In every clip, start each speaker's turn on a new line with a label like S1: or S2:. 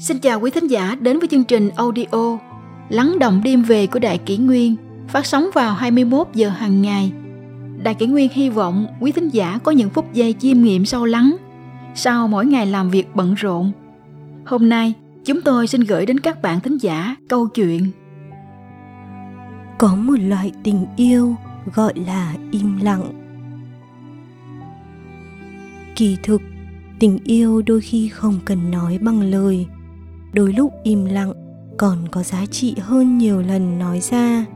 S1: Xin chào quý thính giả đến với chương trình audio Lắng động đêm về của Đại Kỷ Nguyên phát sóng vào 21 giờ hàng ngày. Đại Kỷ Nguyên hy vọng quý thính giả có những phút giây chiêm nghiệm sâu lắng sau mỗi ngày làm việc bận rộn. Hôm nay, chúng tôi xin gửi đến các bạn thính giả câu chuyện
S2: Có một loại tình yêu gọi là im lặng. Kỳ thực, tình yêu đôi khi không cần nói bằng lời đôi lúc im lặng, còn có giá trị hơn nhiều lần nói ra.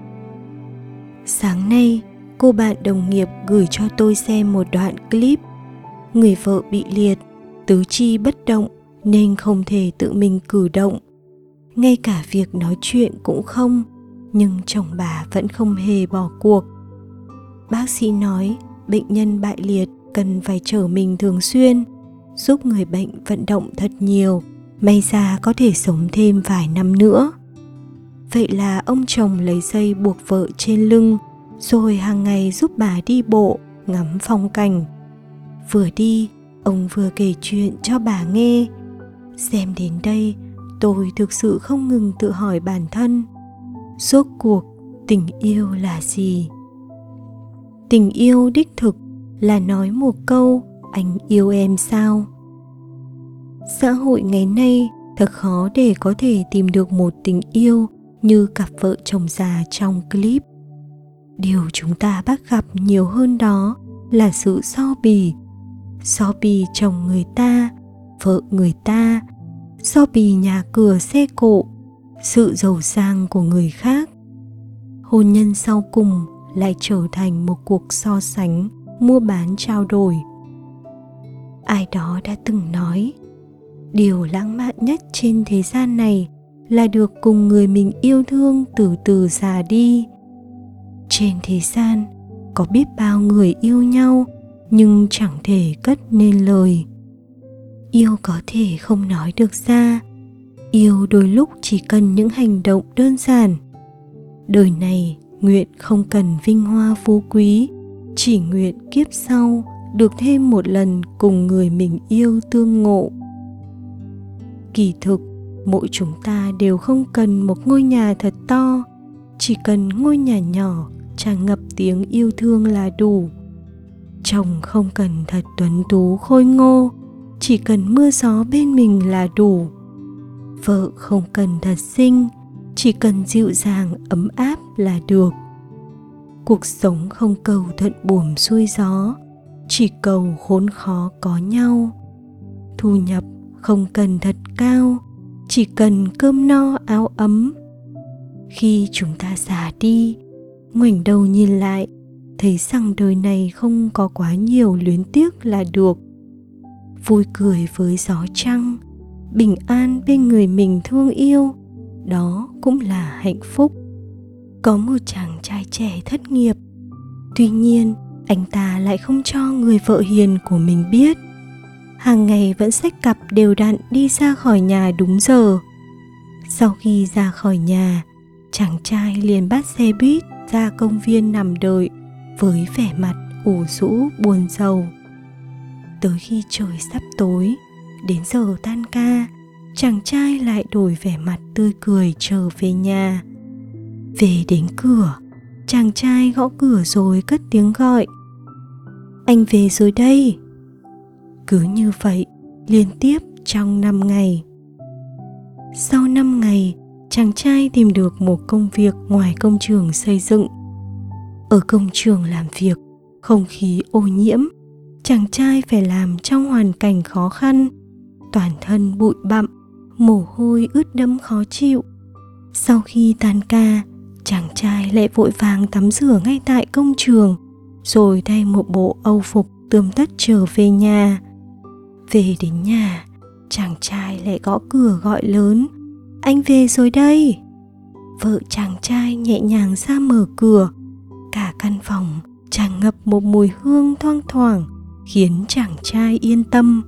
S2: Sáng nay, cô bạn đồng nghiệp gửi cho tôi xem một đoạn clip. Người vợ bị liệt, tứ chi bất động nên không thể tự mình cử động. Ngay cả việc nói chuyện cũng không, nhưng chồng bà vẫn không hề bỏ cuộc. Bác sĩ nói, bệnh nhân bại liệt cần phải trở mình thường xuyên, giúp người bệnh vận động thật nhiều may ra có thể sống thêm vài năm nữa. Vậy là ông chồng lấy dây buộc vợ trên lưng, rồi hàng ngày giúp bà đi bộ, ngắm phong cảnh. Vừa đi, ông vừa kể chuyện cho bà nghe. Xem đến đây, tôi thực sự không ngừng tự hỏi bản thân. Rốt cuộc, tình yêu là gì? Tình yêu đích thực là nói một câu, anh yêu em sao? Xã hội ngày nay thật khó để có thể tìm được một tình yêu như cặp vợ chồng già trong clip. Điều chúng ta bắt gặp nhiều hơn đó là sự so bì. So bì chồng người ta, vợ người ta, so bì nhà cửa xe cộ, sự giàu sang của người khác. Hôn nhân sau cùng lại trở thành một cuộc so sánh, mua bán trao đổi. Ai đó đã từng nói điều lãng mạn nhất trên thế gian này là được cùng người mình yêu thương từ từ già đi. Trên thế gian, có biết bao người yêu nhau, nhưng chẳng thể cất nên lời. Yêu có thể không nói được ra. Yêu đôi lúc chỉ cần những hành động đơn giản. Đời này, nguyện không cần vinh hoa phú quý, chỉ nguyện kiếp sau được thêm một lần cùng người mình yêu tương ngộ kỳ thực, mỗi chúng ta đều không cần một ngôi nhà thật to. Chỉ cần ngôi nhà nhỏ, tràn ngập tiếng yêu thương là đủ. Chồng không cần thật tuấn tú khôi ngô, chỉ cần mưa gió bên mình là đủ. Vợ không cần thật xinh, chỉ cần dịu dàng, ấm áp là được. Cuộc sống không cầu thuận buồm xuôi gió, chỉ cầu khốn khó có nhau. Thu nhập không cần thật cao, chỉ cần cơm no áo ấm. Khi chúng ta già đi, ngoảnh đầu nhìn lại, thấy rằng đời này không có quá nhiều luyến tiếc là được. Vui cười với gió trăng, bình an bên người mình thương yêu, đó cũng là hạnh phúc. Có một chàng trai trẻ thất nghiệp, tuy nhiên anh ta lại không cho người vợ hiền của mình biết hàng ngày vẫn xách cặp đều đặn đi ra khỏi nhà đúng giờ. Sau khi ra khỏi nhà, chàng trai liền bắt xe buýt ra công viên nằm đợi với vẻ mặt ủ rũ buồn rầu. Tới khi trời sắp tối, đến giờ tan ca, chàng trai lại đổi vẻ mặt tươi cười trở về nhà. Về đến cửa, chàng trai gõ cửa rồi cất tiếng gọi. Anh về rồi đây cứ như vậy liên tiếp trong 5 ngày. Sau 5 ngày, chàng trai tìm được một công việc ngoài công trường xây dựng. Ở công trường làm việc, không khí ô nhiễm, chàng trai phải làm trong hoàn cảnh khó khăn, toàn thân bụi bặm, mồ hôi ướt đẫm khó chịu. Sau khi tan ca, chàng trai lại vội vàng tắm rửa ngay tại công trường, rồi thay một bộ âu phục tươm tất trở về nhà về đến nhà, chàng trai lại gõ cửa gọi lớn, anh về rồi đây. Vợ chàng trai nhẹ nhàng ra mở cửa. Cả căn phòng, tràn ngập một mùi hương thoang thoảng, khiến chàng trai yên tâm.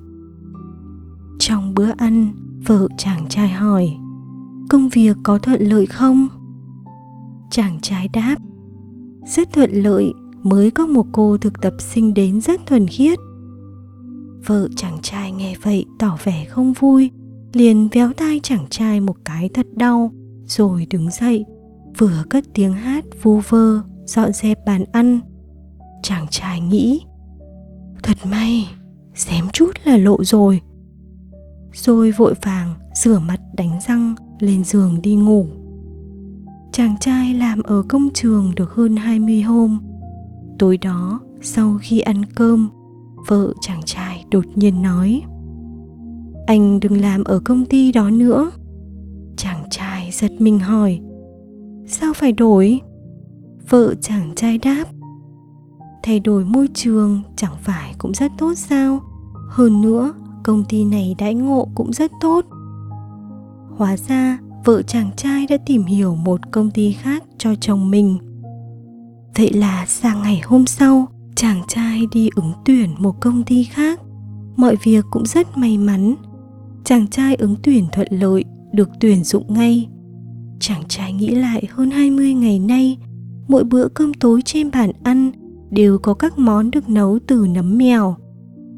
S2: Trong bữa ăn, vợ chàng trai hỏi, công việc có thuận lợi không? Chàng trai đáp, rất thuận lợi, mới có một cô thực tập sinh đến rất thuần khiết vợ chàng trai nghe vậy tỏ vẻ không vui, liền véo tai chàng trai một cái thật đau, rồi đứng dậy, vừa cất tiếng hát vu vơ, dọn dẹp bàn ăn. Chàng trai nghĩ, thật may, xém chút là lộ rồi. Rồi vội vàng rửa mặt đánh răng, lên giường đi ngủ. Chàng trai làm ở công trường được hơn 20 hôm. Tối đó, sau khi ăn cơm vợ chàng trai đột nhiên nói, anh đừng làm ở công ty đó nữa. Chàng trai giật mình hỏi, sao phải đổi? Vợ chàng trai đáp, thay đổi môi trường chẳng phải cũng rất tốt sao? Hơn nữa, công ty này đãi ngộ cũng rất tốt. Hóa ra, vợ chàng trai đã tìm hiểu một công ty khác cho chồng mình. Vậy là sang ngày hôm sau chàng trai đi ứng tuyển một công ty khác. Mọi việc cũng rất may mắn. Chàng trai ứng tuyển thuận lợi, được tuyển dụng ngay. Chàng trai nghĩ lại hơn 20 ngày nay, mỗi bữa cơm tối trên bàn ăn đều có các món được nấu từ nấm mèo.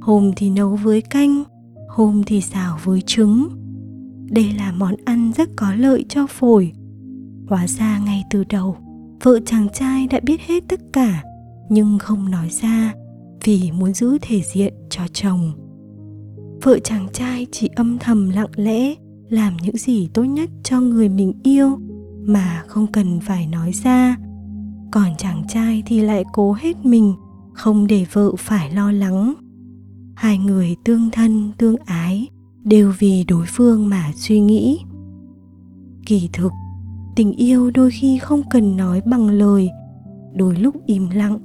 S2: Hôm thì nấu với canh, hôm thì xào với trứng. Đây là món ăn rất có lợi cho phổi. Hóa ra ngay từ đầu, vợ chàng trai đã biết hết tất cả nhưng không nói ra vì muốn giữ thể diện cho chồng. Vợ chàng trai chỉ âm thầm lặng lẽ làm những gì tốt nhất cho người mình yêu mà không cần phải nói ra. Còn chàng trai thì lại cố hết mình, không để vợ phải lo lắng. Hai người tương thân, tương ái đều vì đối phương mà suy nghĩ. Kỳ thực, tình yêu đôi khi không cần nói bằng lời, đôi lúc im lặng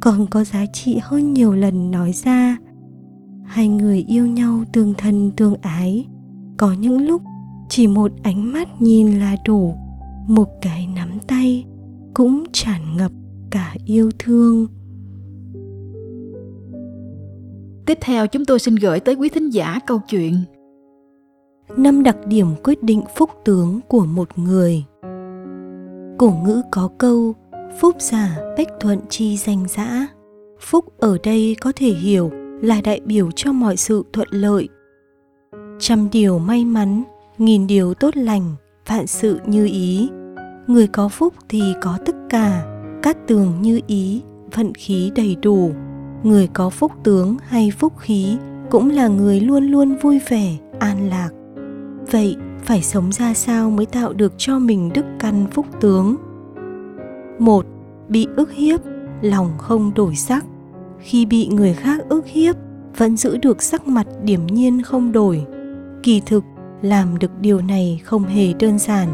S2: còn có giá trị hơn nhiều lần nói ra. Hai người yêu nhau tương thân tương ái có những lúc chỉ một ánh mắt nhìn là đủ một cái nắm tay cũng tràn ngập cả yêu thương.
S1: Tiếp theo chúng tôi xin gửi tới quý thính giả câu chuyện.
S2: Năm đặc điểm quyết định phúc tướng của một người. Cổ ngữ có câu phúc giả bách thuận chi danh giã phúc ở đây có thể hiểu là đại biểu cho mọi sự thuận lợi. Trăm điều may mắn, nghìn điều tốt lành, vạn sự như ý. Người có phúc thì có tất cả cát tường như ý, vận khí đầy đủ. Người có phúc tướng hay phúc khí cũng là người luôn luôn vui vẻ, an lạc. Vậy phải sống ra sao mới tạo được cho mình đức căn phúc tướng? Một, bị ức hiếp, lòng không đổi sắc. Khi bị người khác ức hiếp, vẫn giữ được sắc mặt điểm nhiên không đổi. Kỳ thực, làm được điều này không hề đơn giản.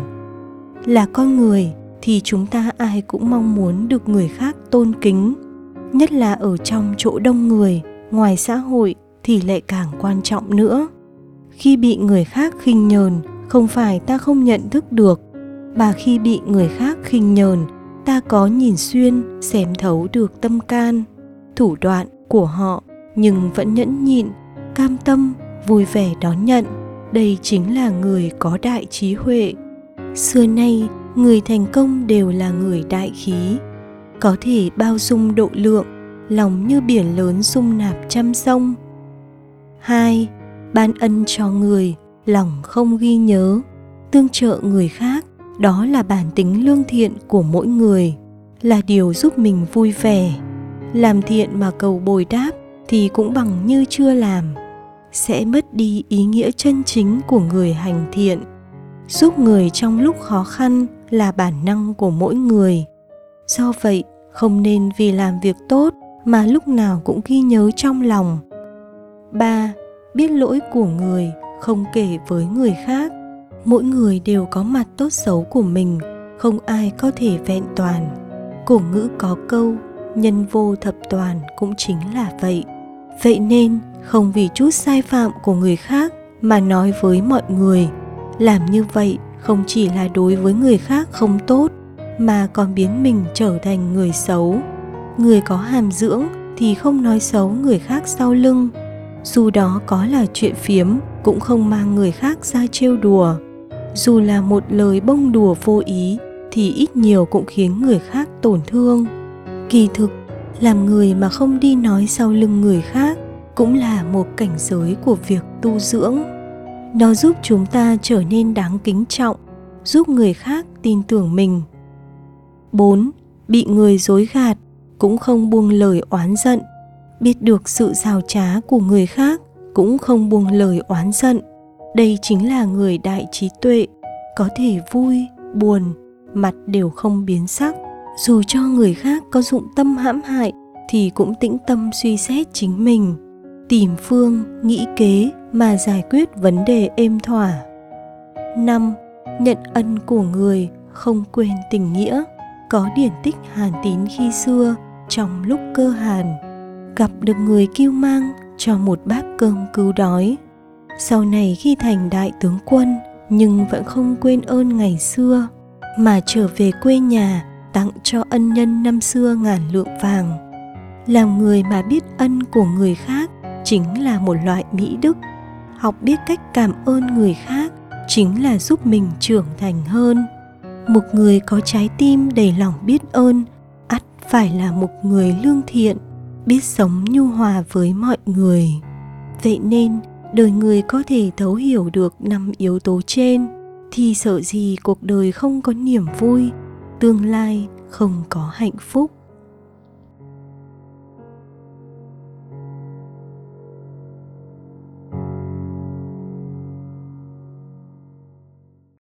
S2: Là con người thì chúng ta ai cũng mong muốn được người khác tôn kính. Nhất là ở trong chỗ đông người, ngoài xã hội thì lại càng quan trọng nữa. Khi bị người khác khinh nhờn, không phải ta không nhận thức được. Mà khi bị người khác khinh nhờn ta có nhìn xuyên xem thấu được tâm can, thủ đoạn của họ, nhưng vẫn nhẫn nhịn, cam tâm, vui vẻ đón nhận. Đây chính là người có đại trí huệ. Xưa nay, người thành công đều là người đại khí, có thể bao dung độ lượng, lòng như biển lớn dung nạp trăm sông. Hai, ban ân cho người, lòng không ghi nhớ, tương trợ người khác đó là bản tính lương thiện của mỗi người, là điều giúp mình vui vẻ. Làm thiện mà cầu bồi đáp thì cũng bằng như chưa làm. Sẽ mất đi ý nghĩa chân chính của người hành thiện. Giúp người trong lúc khó khăn là bản năng của mỗi người. Do vậy, không nên vì làm việc tốt mà lúc nào cũng ghi nhớ trong lòng. Ba, biết lỗi của người không kể với người khác mỗi người đều có mặt tốt xấu của mình, không ai có thể vẹn toàn. Cổ ngữ có câu, nhân vô thập toàn cũng chính là vậy. Vậy nên, không vì chút sai phạm của người khác mà nói với mọi người, làm như vậy không chỉ là đối với người khác không tốt, mà còn biến mình trở thành người xấu. Người có hàm dưỡng thì không nói xấu người khác sau lưng. Dù đó có là chuyện phiếm, cũng không mang người khác ra trêu đùa dù là một lời bông đùa vô ý, thì ít nhiều cũng khiến người khác tổn thương. Kỳ thực, làm người mà không đi nói sau lưng người khác cũng là một cảnh giới của việc tu dưỡng. Nó giúp chúng ta trở nên đáng kính trọng, giúp người khác tin tưởng mình. 4. Bị người dối gạt cũng không buông lời oán giận. Biết được sự rào trá của người khác cũng không buông lời oán giận đây chính là người đại trí tuệ, có thể vui, buồn, mặt đều không biến sắc. Dù cho người khác có dụng tâm hãm hại, thì cũng tĩnh tâm suy xét chính mình, tìm phương, nghĩ kế mà giải quyết vấn đề êm thỏa. 5. Nhận ân của người không quên tình nghĩa, có điển tích hàn tín khi xưa, trong lúc cơ hàn. Gặp được người kiêu mang cho một bát cơm cứu đói sau này khi thành đại tướng quân, nhưng vẫn không quên ơn ngày xưa, mà trở về quê nhà, tặng cho ân nhân năm xưa ngàn lượng vàng. Làm người mà biết ân của người khác chính là một loại mỹ đức. Học biết cách cảm ơn người khác chính là giúp mình trưởng thành hơn. Một người có trái tim đầy lòng biết ơn, ắt phải là một người lương thiện, biết sống nhu hòa với mọi người. Vậy nên đời người có thể thấu hiểu được năm yếu tố trên, thì sợ gì cuộc đời không có niềm vui, tương lai không có hạnh phúc.